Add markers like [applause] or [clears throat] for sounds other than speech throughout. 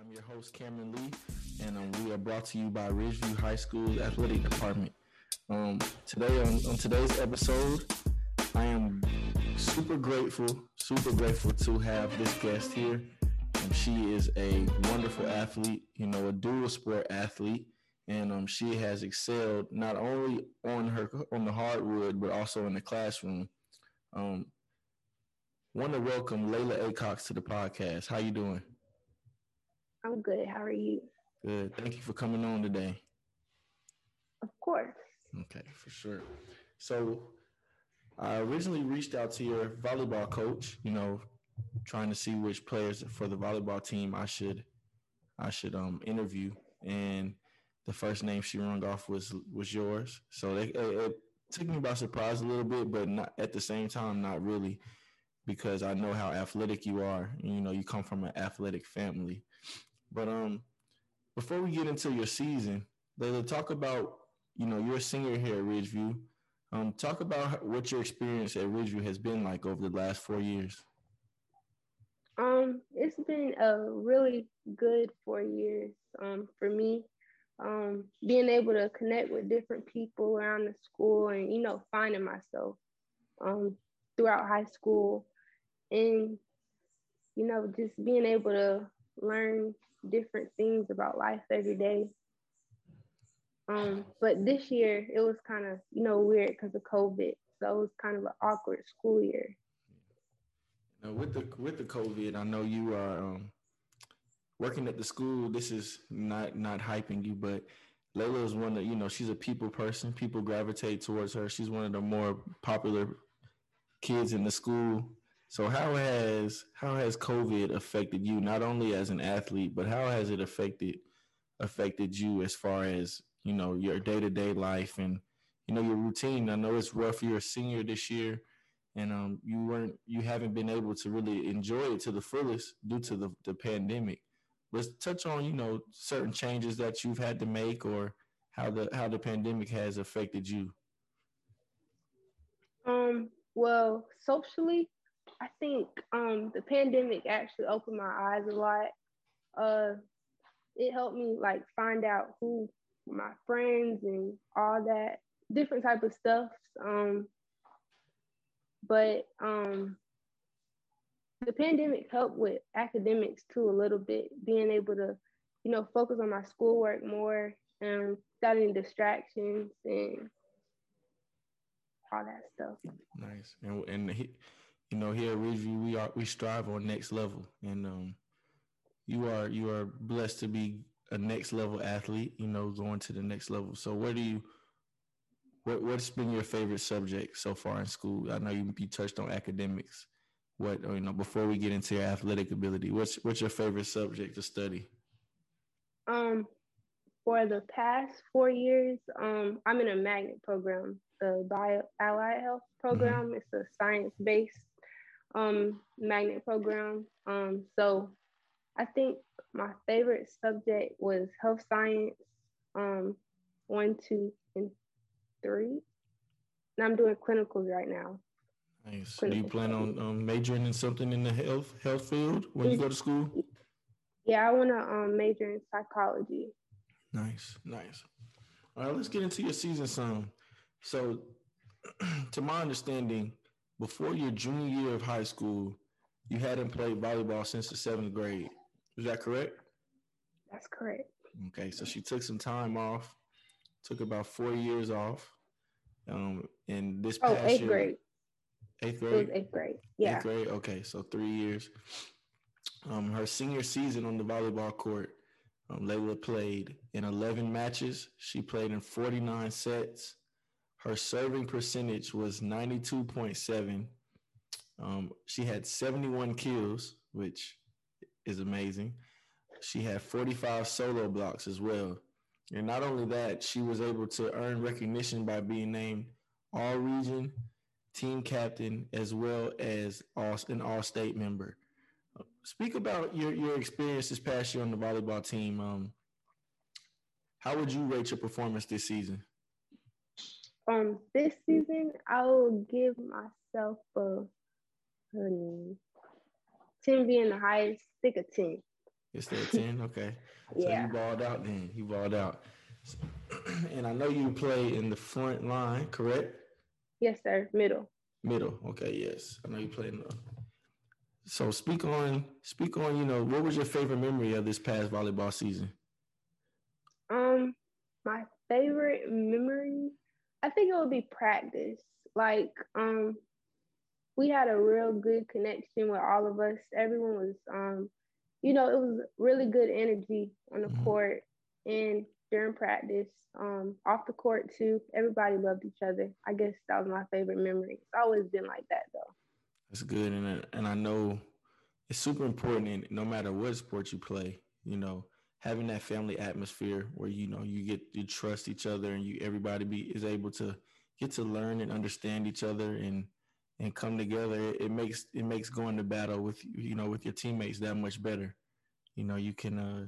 I'm your host, Cameron Lee, and um, we are brought to you by Ridgeview High School Athletic Department. Um, today, on, on today's episode, I am super grateful, super grateful to have this guest here. Um, she is a wonderful athlete, you know, a dual sport athlete, and um, she has excelled not only on her on the hardwood but also in the classroom. Um, want to welcome Laila Acox to the podcast. How you doing? I'm good. How are you? Good. Thank you for coming on today. Of course. Okay, for sure. So I originally reached out to your volleyball coach, you know, trying to see which players for the volleyball team I should I should um interview and the first name she rung off was was yours. So it, it took me by surprise a little bit, but not at the same time, not really, because I know how athletic you are. And, you know, you come from an athletic family. But um, before we get into your season, Laila, talk about you know you're a senior here at Ridgeview. Um, talk about what your experience at Ridgeview has been like over the last four years. Um, it's been a really good four years um, for me. Um, being able to connect with different people around the school and you know finding myself um, throughout high school and you know just being able to learn different things about life every day. Um, but this year it was kind of you know weird because of COVID, so it was kind of an awkward school year. Now with the with the COVID, I know you are um, working at the school. This is not not hyping you, but Laila is one that you know she's a people person. People gravitate towards her. She's one of the more popular kids in the school. So how has how has COVID affected you not only as an athlete, but how has it affected affected you as far as you know your day to day life and you know your routine? I know it's rough. You're a senior this year, and um, you weren't you haven't been able to really enjoy it to the fullest due to the, the pandemic. Let's touch on you know certain changes that you've had to make or how the how the pandemic has affected you. Um. Well, socially, I think um, the pandemic actually opened my eyes a lot. Uh, it helped me like find out who my friends and all that different type of stuff. Um, but um, the pandemic helped with academics too a little bit, being able to, you know, focus on my schoolwork more and without any distractions and all that stuff. Nice. And and he, you know, here at Ridgeview, we are we strive on next level, and um, you are you are blessed to be a next level athlete. You know, going to the next level. So, where do you? What what's been your favorite subject so far in school? I know you, you touched on academics. What you know before we get into your athletic ability, what's what's your favorite subject to study? Um, for the past four years, um, I'm in a magnet program, the Bio Allied Health program. Mm-hmm. It's a science based um, magnet program. Um, so I think my favorite subject was health science, um, one, two, and three. And I'm doing clinicals right now. Nice. Do you plan on um, majoring in something in the health health field when you go to school? Yeah, I want to um, major in psychology. Nice, nice. All right, let's get into your season some. So, [clears throat] to my understanding, before your junior year of high school, you hadn't played volleyball since the seventh grade. Is that correct? That's correct. Okay, so she took some time off, took about four years off. Um, and this oh, eighth year, grade. Eighth grade. eighth grade. Yeah. Eighth grade. Okay, so three years. Um, her senior season on the volleyball court, um, Laila played in 11 matches. She played in 49 sets. Her serving percentage was 92.7. Um, she had 71 kills, which is amazing. She had 45 solo blocks as well. And not only that, she was able to earn recognition by being named all region team captain as well as all, an all state member. Speak about your, your experience this past year on the volleyball team. Um, how would you rate your performance this season? Um this season I will give myself a um, 10 being the highest, stick a 10. It's still ten. [laughs] Okay. So yeah. you balled out then. You balled out. [clears throat] and I know you play in the front line, correct? Yes, sir. Middle. Middle. Okay. Yes, I know you play in the. So speak on speak on you know what was your favorite memory of this past volleyball season? Um, my favorite memory, I think it would be practice. Like um, we had a real good connection with all of us. Everyone was um, you know, it was really good energy on the mm-hmm. court and during practice, um, off the court too. Everybody loved each other. I guess that was my favorite memory. It's always been like that though. That's good, and and I know it's super important. In, no matter what sport you play, you know, having that family atmosphere where you know you get you trust each other and you everybody be is able to get to learn and understand each other and and come together. It, it makes it makes going to battle with you know with your teammates that much better. You know, you can uh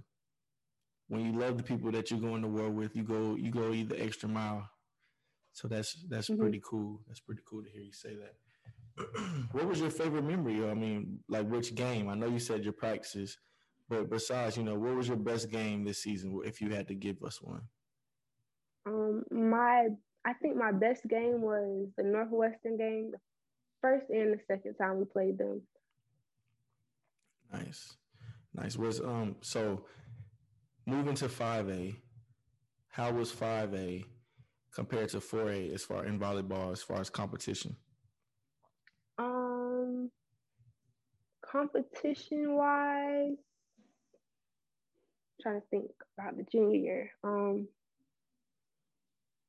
when you love the people that you're going to war with, you go you go either extra mile. So that's that's mm-hmm. pretty cool. That's pretty cool to hear you say that. [clears throat] what was your favorite memory? I mean, like which game? I know you said your practices, but besides, you know, what was your best game this season if you had to give us one? Um, my I think my best game was the Northwestern game, the first and the second time we played them. Nice, nice. Was um so moving to five A. How was five A compared to four A as far in volleyball as far as competition? Um, competition wise, trying to think about the junior year. Um,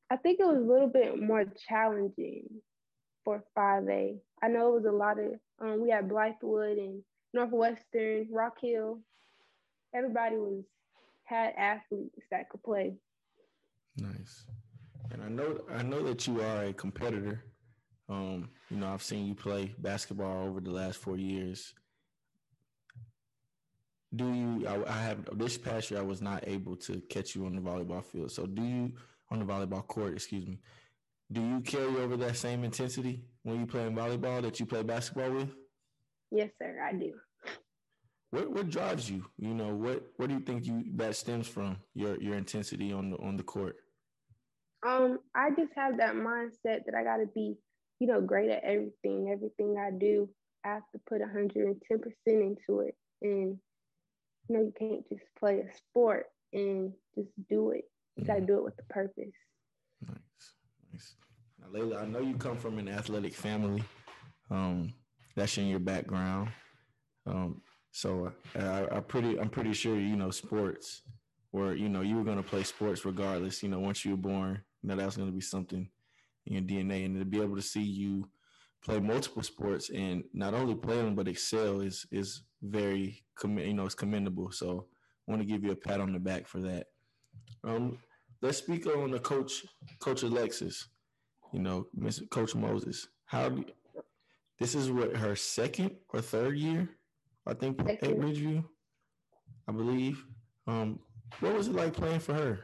I think it was a little bit more challenging for 5A. I know it was a lot of, um, we had Blythewood and Northwestern, Rock Hill. Everybody was, had athletes that could play. Nice. And I know, I know that you are a competitor. Um, you know, I've seen you play basketball over the last four years. Do you? I, I have this past year. I was not able to catch you on the volleyball field. So, do you on the volleyball court? Excuse me. Do you carry over that same intensity when you play in volleyball that you play basketball with? Yes, sir. I do. What what drives you? You know what what do you think you that stems from your your intensity on the on the court? Um, I just have that mindset that I got to be you know, great at everything. Everything I do, I have to put 110% into it. And, you know, you can't just play a sport and just do it. You got to mm-hmm. do it with a purpose. Nice. Nice. Now, Laila, I know you come from an athletic family. Um, that's in your background. Um, so I, I pretty, I'm pretty sure you know sports, or you know you were going to play sports regardless. You know, once you were born, you know that was going to be something in your DNA, and to be able to see you play multiple sports and not only play them but excel is is very you know it's commendable. So I want to give you a pat on the back for that. Um, let's speak on the coach, Coach Alexis. You know, Miss Coach Moses. How do, this is what her second or third year, I think, at Ridgeview, I believe. Um, what was it like playing for her?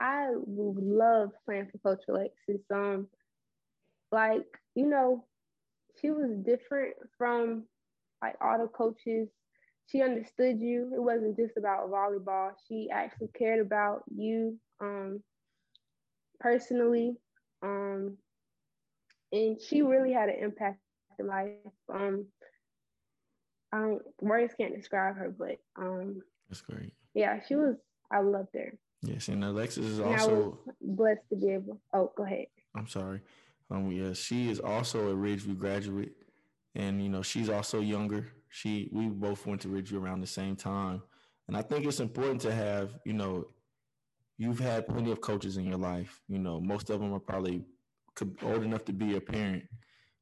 I love playing for Coach Alexis. Um, like you know, she was different from like all the coaches. She understood you. It wasn't just about volleyball. She actually cared about you um, personally, um, and she really had an impact in life. Um, words can't describe her, but um, that's great. Yeah, she was. I loved her. Yes, and Alexis is also blessed to be able. Oh, go ahead. I'm sorry. Um, yeah, she is also a Ridgeview graduate, and you know she's also younger. She we both went to Ridgeview around the same time, and I think it's important to have you know, you've had plenty of coaches in your life. You know, most of them are probably old enough to be a parent,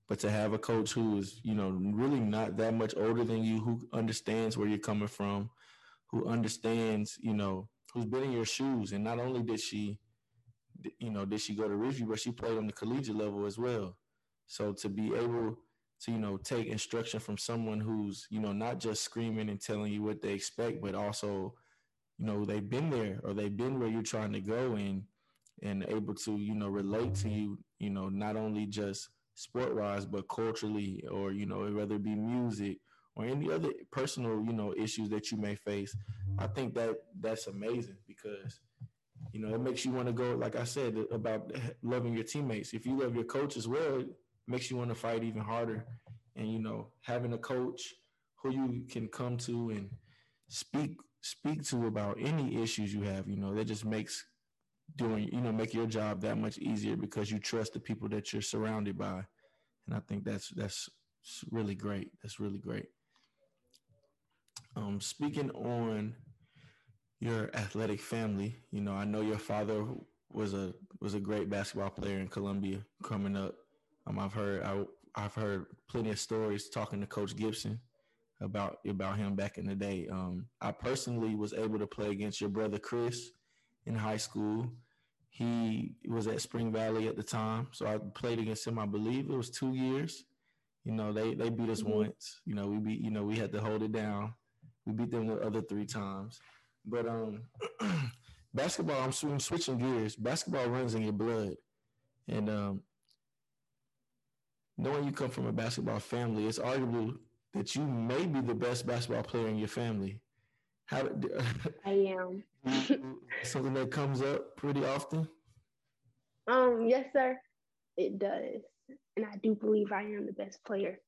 but to have a coach who is you know really not that much older than you, who understands where you're coming from, who understands you know who's been in your shoes, and not only did she, you know, did she go to Ridgeview, but she played on the collegiate level as well. So to be able to, you know, take instruction from someone who's, you know, not just screaming and telling you what they expect, but also, you know, they've been there or they've been where you're trying to go and and able to, you know, relate to you, you know, not only just sport wise, but culturally or, you know, whether it be music or any other personal, you know, issues that you may face. I think that that's amazing because you know it makes you want to go. Like I said about loving your teammates. If you love your coach as well, makes you want to fight even harder. And you know, having a coach who you can come to and speak speak to about any issues you have, you know, that just makes doing, you know, make your job that much easier because you trust the people that you're surrounded by. And I think that's that's really great. That's really great. Um, speaking on your athletic family, you know, I know your father was a was a great basketball player in Columbia coming up. Um, I've heard I, I've heard plenty of stories talking to Coach Gibson about about him back in the day. Um, I personally was able to play against your brother Chris in high school. He was at Spring Valley at the time, so I played against him. I believe it was two years. You know, they they beat us mm-hmm. once. You know, we beat. You know, we had to hold it down. We beat them the other three times. But um, [clears throat] basketball. I'm switching gears. Basketball runs in your blood, and um, knowing you come from a basketball family, it's arguable that you may be the best basketball player in your family. How [laughs] I am. [laughs] something that comes up pretty often? Um, yes, sir. It does. And I do believe I am the best player.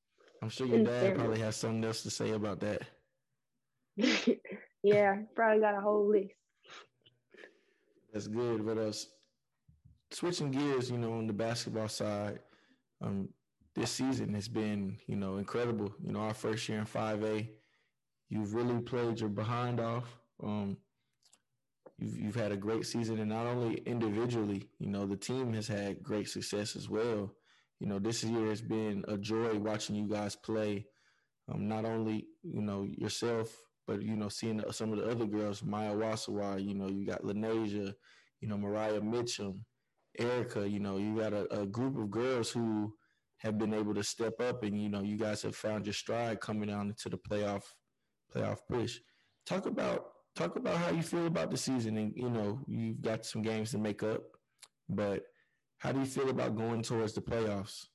I'm sure your dad probably has something else to say about that. [laughs] yeah, probably got a whole list. That's good. But uh, switching gears, you know, on the basketball side, um, this season has been, you know, incredible. You know, our first year in 5A, you've really played your behind off. Um, you've you've had a great season, and not only individually, you know, the team has had great success as well. You know, this year has been a joy watching you guys play. Um, not only you know yourself, but you know seeing some of the other girls, Maya Wasawa. You know, you got Lanasia, you know, Mariah Mitchum, Erica. You know, you got a, a group of girls who have been able to step up, and you know, you guys have found your stride coming down into the playoff playoff push. Talk about talk about how you feel about the season, and you know, you've got some games to make up, but how do you feel about going towards the playoffs?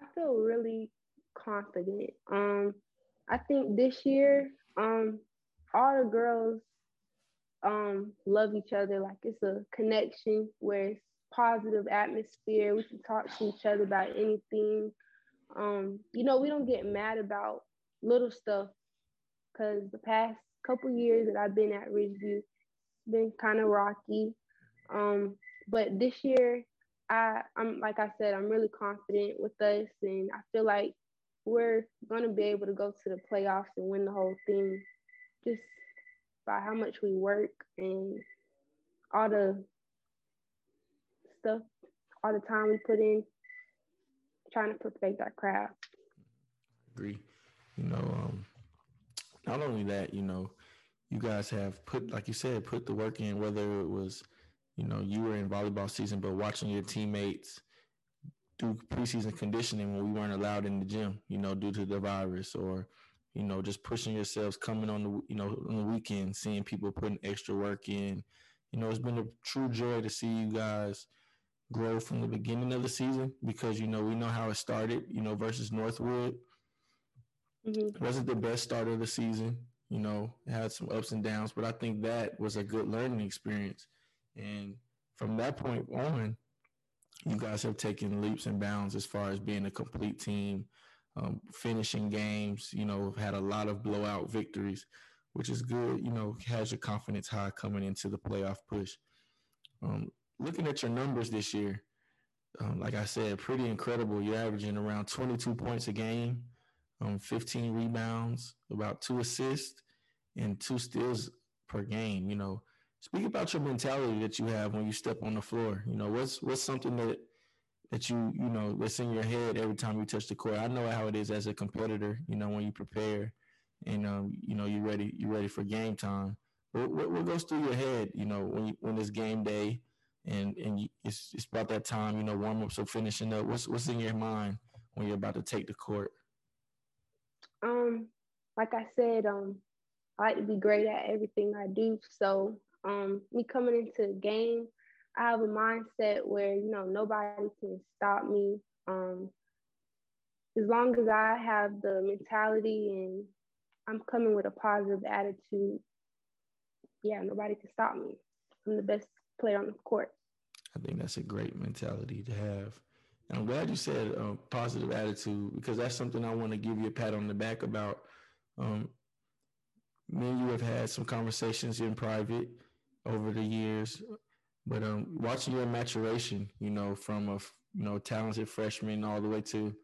I feel really confident. Um, I think this year, um, all the girls um love each other. Like it's a connection where it's positive atmosphere. We can talk to each other about anything. Um, you know, we don't get mad about little stuff because the past couple years that I've been at Ridgeview been kind of rocky. Um, but this year, I I'm like I said, I'm really confident with us, and I feel like we're gonna be able to go to the playoffs and win the whole thing, just by how much we work and all the stuff, all the time we put in, trying to perfect our craft. Agree. You know, um, not only that, you know, you guys have put, like you said, put the work in, whether it was, you know, you were in volleyball season, but watching your teammates do preseason conditioning when we weren't allowed in the gym, you know, due to the virus or, you know, just pushing yourselves coming on the, you know, on the weekend, seeing people putting extra work in. You know, it's been a true joy to see you guys grow from the beginning of the season because, you know, we know how it started, you know, versus Northwood Mm-hmm. Wasn't the best start of the season. You know, it had some ups and downs, but I think that was a good learning experience. And from that point on, you guys have taken leaps and bounds as far as being a complete team, um, finishing games. You know, had a lot of blowout victories, which is good. You know, has your confidence high coming into the playoff push. Um, looking at your numbers this year, um, like I said, pretty incredible. You're averaging around 22 points a game um, 15 rebounds, about two assists, and two steals per game. You know, speak about your mentality that you have when you step on the floor. You know, what's what's something that that you you know that's in your head every time you touch the court. I know how it is as a competitor. You know, when you prepare and um, you know you're ready you're ready for game time. What, what, what goes through your head? You know, when you, when it's game day and and it's it's about that time. You know, warm ups or finishing up. What's what's in your mind when you're about to take the court? Um, like I said, um, I like to be great at everything I do. So, um, me coming into the game, I have a mindset where you know nobody can stop me. Um, as long as I have the mentality and I'm coming with a positive attitude, yeah, nobody can stop me. I'm the best player on the court. I think that's a great mentality to have. And I'm glad you said um, positive attitude because that's something I want to give you a pat on the back about. Um, me and you have had some conversations in private over the years, but um, watching your maturation, you know, from a you know talented freshman all the way to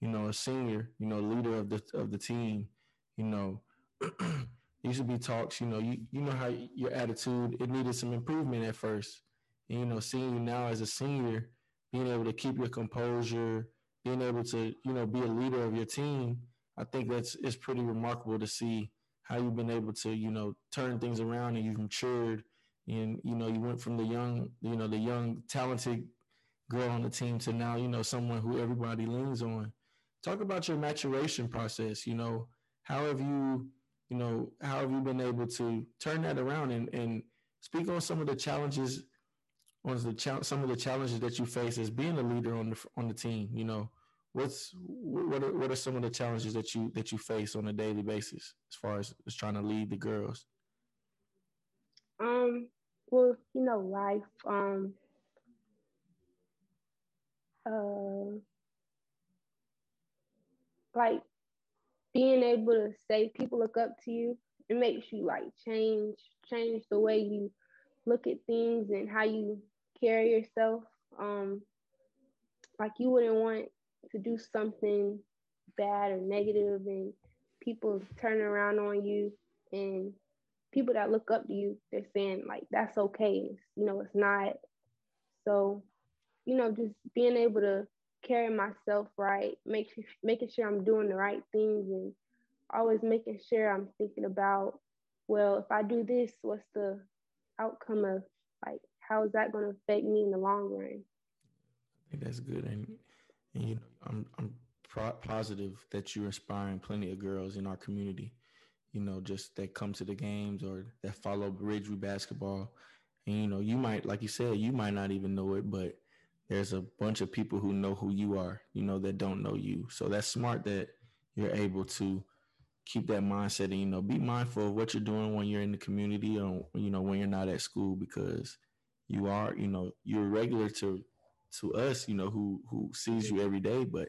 you know a senior, you know, leader of the of the team, you know. [clears throat] used to be talks, you know, you you know how your attitude it needed some improvement at first. And, you know, seeing you now as a senior, being able to keep your composure, being able to, you know, be a leader of your team, I think that's it's pretty remarkable to see how you've been able to, you know, turn things around and you've matured and you know, you went from the young, you know, the young talented girl on the team to now, you know, someone who everybody leans on. Talk about your maturation process, you know, how have you you know, how have you been able to turn that around and, and speak on some of the challenges, on the cha- some of the challenges that you face as being a leader on the on the team? You know, what's what are, what are some of the challenges that you that you face on a daily basis as far as, as trying to lead the girls? Um. Well, you know, life. Um. Uh. Like being able to say people look up to you, it makes you like change, change the way you look at things and how you carry yourself. Um, like you wouldn't want to do something bad or negative and people turn around on you and people that look up to you, they're saying like that's okay. You know, it's not. So, you know, just being able to carry myself right, make, making sure I'm doing the right things and always making sure I'm thinking about, well, if I do this, what's the outcome of like how is that going to affect me in the long run? I think that's good, and, and you know, I'm I'm pro- positive that you're inspiring plenty of girls in our community. You know, just that come to the games or that follow Ridgeview basketball, and you know, you might, like you said, you might not even know it, but there's a bunch of people who know who you are, you know, that don't know you. So that's smart that you're able to keep that mindset and, you know, be mindful of what you're doing when you're in the community or, you know, when you're not at school because you are, you know, you're regular to to us, you know, who who sees you every day, but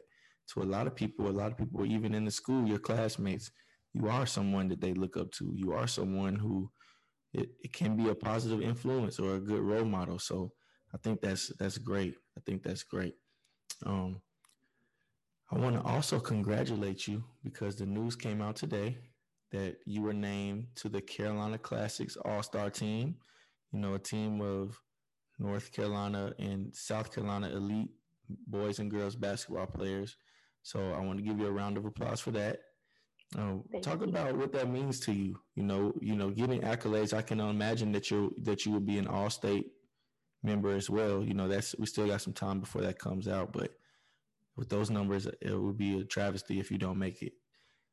to a lot of people, a lot of people even in the school, your classmates, you are someone that they look up to. You are someone who it, it can be a positive influence or a good role model. So I think that's that's great. I think that's great. Um, I want to also congratulate you because the news came out today that you were named to the Carolina Classics All Star team. You know, a team of North Carolina and South Carolina elite boys and girls basketball players. So I want to give you a round of applause for that. Uh, talk you. about what that means to you. You know, you know, getting accolades. I can imagine that you that you would be an All State member as well. You know, that's we still got some time before that comes out, but with those numbers, it would be a travesty if you don't make it.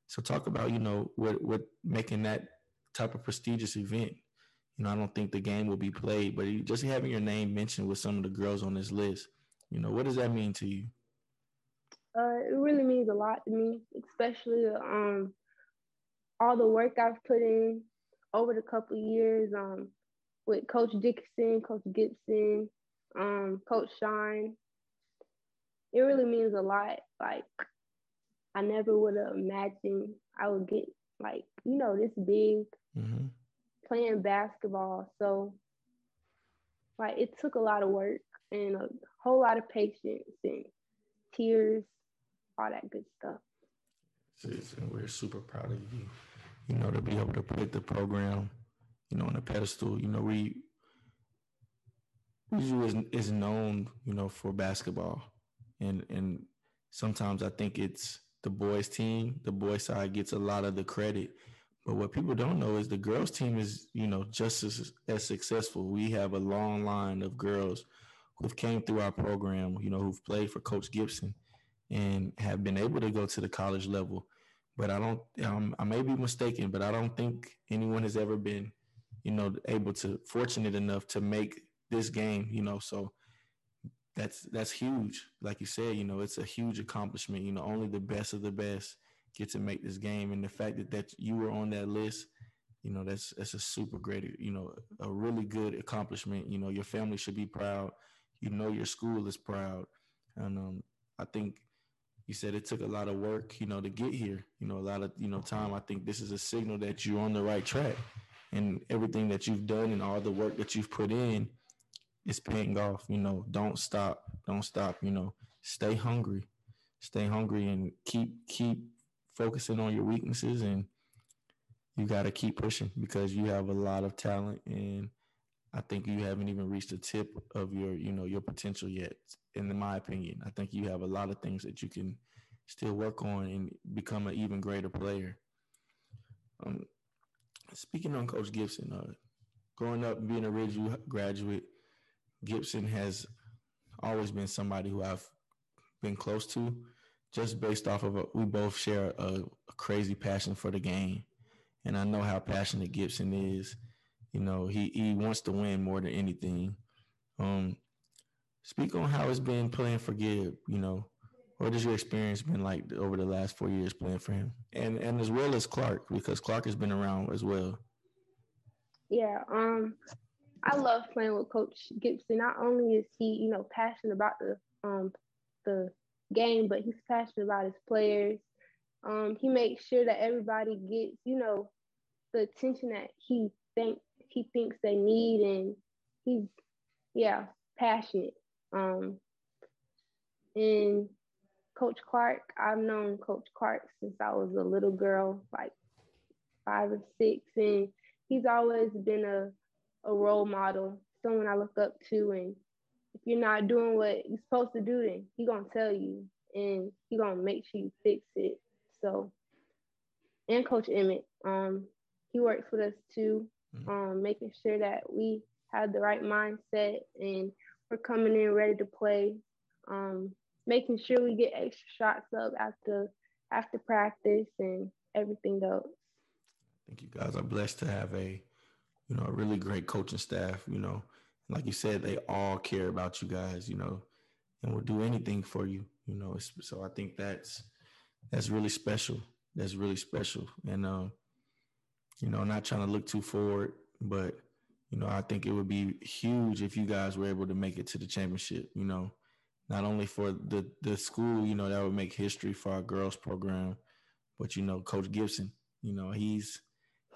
So talk about you know what what making that type of prestigious event. You know, I don't think the game will be played, but just having your name mentioned with some of the girls on this list, you know, what does that mean to you? Uh, it really means a lot to me, especially um, all the work I've put in over the couple years. Um, with Coach Dickinson, Coach Gibson, um, Coach Shine. It really means a lot. Like I never would have imagined I would get like, you know, this big mm-hmm. playing basketball. So like it took a lot of work and a whole lot of patience and tears, all that good stuff. And We're super proud of you, you know, to be able to put the program you know, on a pedestal. You know, we Ridgeview is is known, you know, for basketball, and and sometimes I think it's the boys team. The boys side gets a lot of the credit, but what people don't know is the girls team is, you know, just as as successful. We have a long line of girls who've came through our program, you know, who've played for Coach Gibson and have been able to go to the college level. But I don't, um, I may be mistaken, but I don't think anyone has ever been you know, able to fortunate enough to make this game, you know, so that's that's huge. Like you said, you know, it's a huge accomplishment. You know, only the best of the best get to make this game, and the fact that that you were on that list, you know, that's that's a super great, you know, a really good accomplishment. You know, your family should be proud. You know, your school is proud, and um, I think you said it took a lot of work, you know, to get here. You know, a lot of you know time. I think this is a signal that you're on the right track, and everything that you've done and all the work that you've put in is paying off. You know, don't stop, don't stop. You know, stay hungry, stay hungry, and keep keep focusing on your weaknesses, and you got to keep pushing because you have a lot of talent and. I think you haven't even reached the tip of your, you know, your potential yet. In my opinion, I think you have a lot of things that you can still work on and become an even greater player. Um, speaking on Coach Gibson, uh, growing up being a Ridgeview graduate, Gibson has always been somebody who I've been close to, just based off of a, we both share a, a crazy passion for the game, and I know how passionate Gibson is you know, he he wants to win more than anything. Um, speak on how it's been playing for Gib. You know, what has your experience been like over the last four years playing for him, and and as well as Clark because Clark has been around as well. Yeah, um, I love playing with Coach Gibson. Not only is he, you know, passionate about the um the game, but he's passionate about his players. Um, he makes sure that everybody gets, you know, the attention that he thinks he thinks they need and he's yeah passionate um and coach clark i've known coach clark since i was a little girl like five or six and he's always been a, a role model someone i look up to and if you're not doing what you're supposed to do then he's gonna tell you and he's gonna make sure you fix it so and coach emmett um he works with us too mm-hmm. um, making sure that we have the right mindset and we're coming in ready to play. Um, making sure we get extra shots up after after practice and everything else. Thank you guys I'm blessed to have a you know a really great coaching staff. You know, like you said, they all care about you guys. You know, and will do anything for you. You know, so I think that's that's really special. That's really special, and um, you know, not trying to look too forward, but you know, I think it would be huge if you guys were able to make it to the championship. You know, not only for the the school, you know, that would make history for our girls program, but you know, Coach Gibson, you know, he's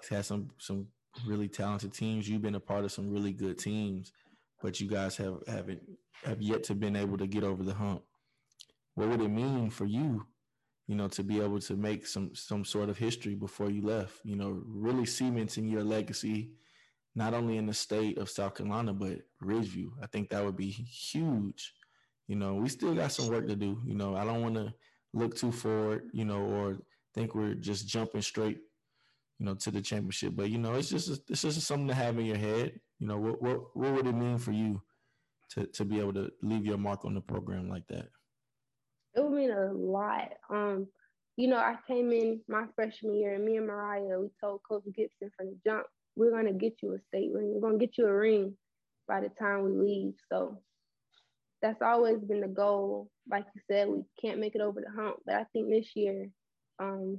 he's had some some really talented teams. You've been a part of some really good teams, but you guys have haven't have yet to been able to get over the hump. What would it mean for you you know, to be able to make some some sort of history before you left, you know, really cementing your legacy, not only in the state of South Carolina, but Ridgeview. I think that would be huge. You know, we still got some work to do. You know, I don't want to look too forward, you know, or think we're just jumping straight, you know, to the championship. But you know, it's just it's just something to have in your head. You know, what what what would it mean for you to to be able to leave your mark on the program like that? it would mean a lot. Um, you know, I came in my freshman year, and me and Mariah, we told Coach Gibson from the jump, we're gonna get you a state ring. We're gonna get you a ring by the time we leave. So that's always been the goal. Like you said, we can't make it over the hump, but I think this year, um,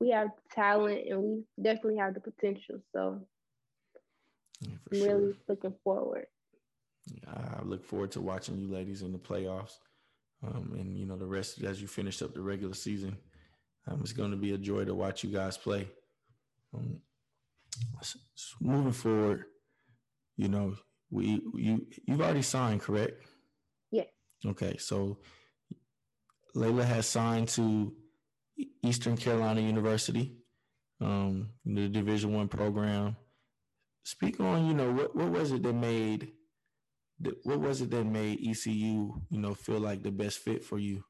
we have talent and we definitely have the potential. So yeah, I'm sure. really looking forward. I look forward to watching you ladies in the playoffs. Um, and you know the rest as you finish up the regular season, um, it's going to be a joy to watch you guys play. Um, moving forward, you know we you you've already signed, correct? Yes. Okay, so Laila has signed to Eastern Carolina University, um, the Division One program. Speak on, you know, what what was it that made what was it that made ECU, you know, feel like the best fit for you?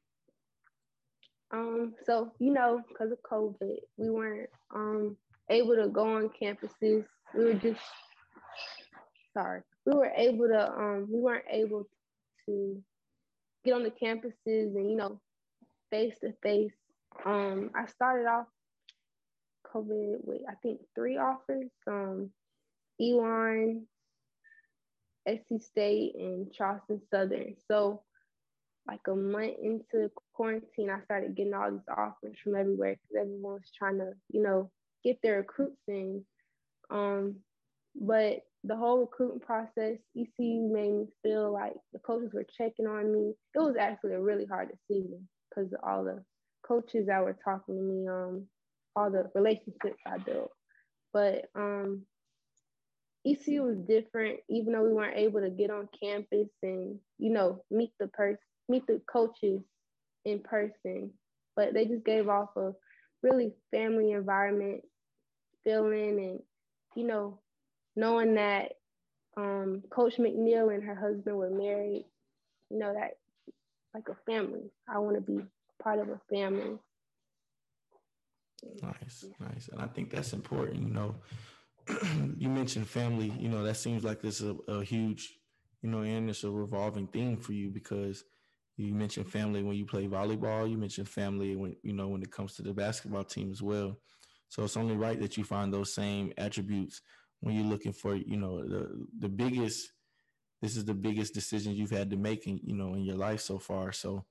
Um, so you know, because of COVID, we weren't um able to go on campuses. We were just sorry, we were able to um we weren't able to get on the campuses and you know face to face. Um, I started off COVID with I think three offers. Um, Elon, SC State and Charleston Southern. So like a month into quarantine, I started getting all these offers from everywhere because everyone was trying to, you know, get their recruits in. Um, but the whole recruiting process, ECU made me feel like the coaches were checking on me. It was actually a really hard decision because all the coaches that were talking to me, um, all the relationships I built. But um, ECU was different, even though we weren't able to get on campus and you know meet the person, meet the coaches in person. But they just gave off a really family environment feeling, and you know, knowing that um, Coach McNeill and her husband were married, you know that like a family. I want to be part of a family. Nice, nice, and I think that's important. You know, [clears throat] you mentioned family, you know, that seems like it's a, a huge, you know, and it's a revolving theme for you because you mentioned family when you play volleyball. You mentioned family when you know when it comes to the basketball team as well. So it's only right that you find those same attributes when you're looking for, you know, the the biggest. This is the biggest decision you've had to make, in, you know, in your life so far. So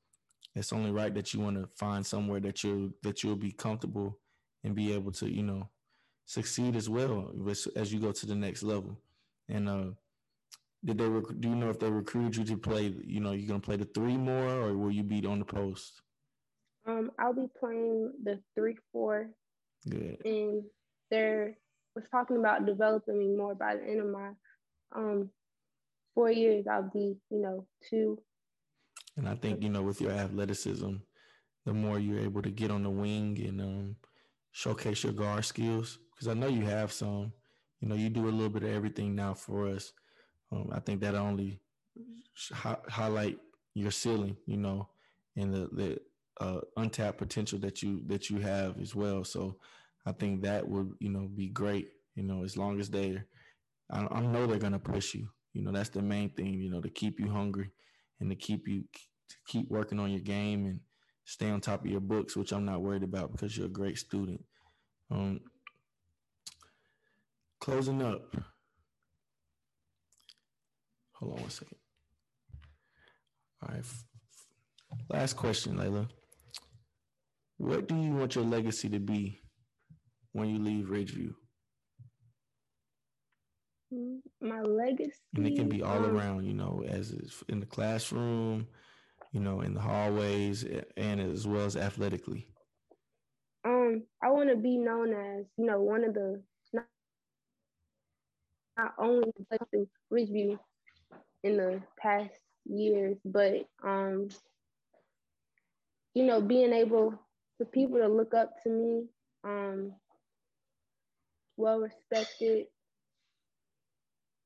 it's only right that you want to find somewhere that you that you'll be comfortable and be able to, you know, succeed as well as you go to the next level. And uh, did they rec- do you know if they recruited you to play? You know, you're gonna play the three more, or will you be on the post? Um, I'll be playing the three four. Good. And they're was talking about developing me more by the end of my um four years. I'll be you know two. And I think you know with your athleticism, the more you're able to get on the wing and um, showcase your guard skills, because I know you have some. You know, you do a little bit of everything now for us. Um, I think that only highlight your ceiling, you know, and the the uh, untapped potential that you that you have as well. So I think that would you know be great. You know, as long as they, I, I know they're gonna push you. You know, that's the main thing. You know, to keep you hungry and to keep you to keep working on your game and stay on top of your books, which I'm not worried about because you're a great student. Um, closing up. Hold on one second. All right. Last question, Laila. What do you want your legacy to be when you leave Ridgeview? My legacy. And it can be all um, around, you know, as in the classroom, you know, in the hallways, and as well as athletically. Um, I want to be known as, you know, one of the not only in Ridgeview in the past years, but um, you know, being able for people to look up to me, um, well respected,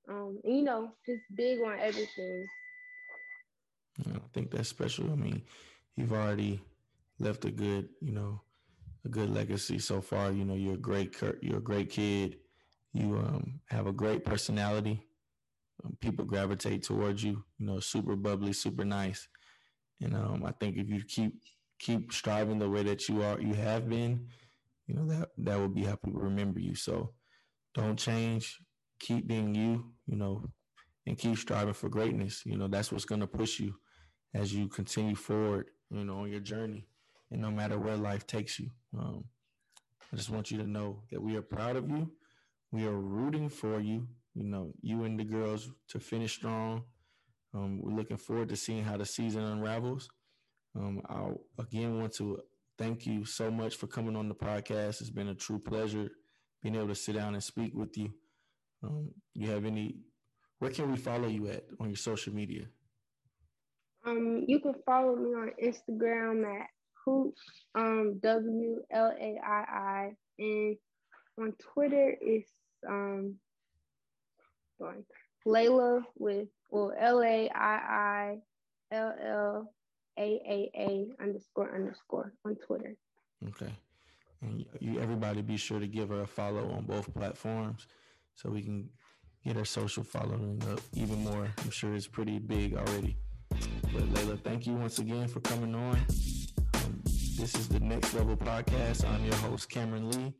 um, you know, just big on everything. I think that's special. I mean, you've already left a good, you know, a good legacy so far. You know, you're a great, you're a great kid. You um, have a great personality. Um, people gravitate towards you. You know, super bubbly, super nice. And um, I think if you keep keep striving the way that you are, you have been, you know that that will be how people remember you. So don't change. Keep being you. You know, and keep striving for greatness. You know, that's what's going to push you as you continue forward. You know, on your journey, and no matter where life takes you. Um, I just want you to know that we are proud of you. We are rooting for you you know, you and the girls to finish strong. Um, we're looking forward to seeing how the season unravels. Um, I again want to thank you so much for coming on the podcast. It's been a true pleasure being able to sit down and speak with you. Um, you have any? Where can we follow you at on your social media? Um, you can follow me on Instagram at hoop um W L A I I and on Twitter it's um. Laila with well L A I I L L A A A underscore underscore on Twitter. Okay. And you everybody be sure to give her a follow on both platforms so we can get her social following up even more. I'm sure it's pretty big already. But Laila, thank you once again for coming on. Um, this is the Next Level Podcast. I'm your host, Cameron Lee.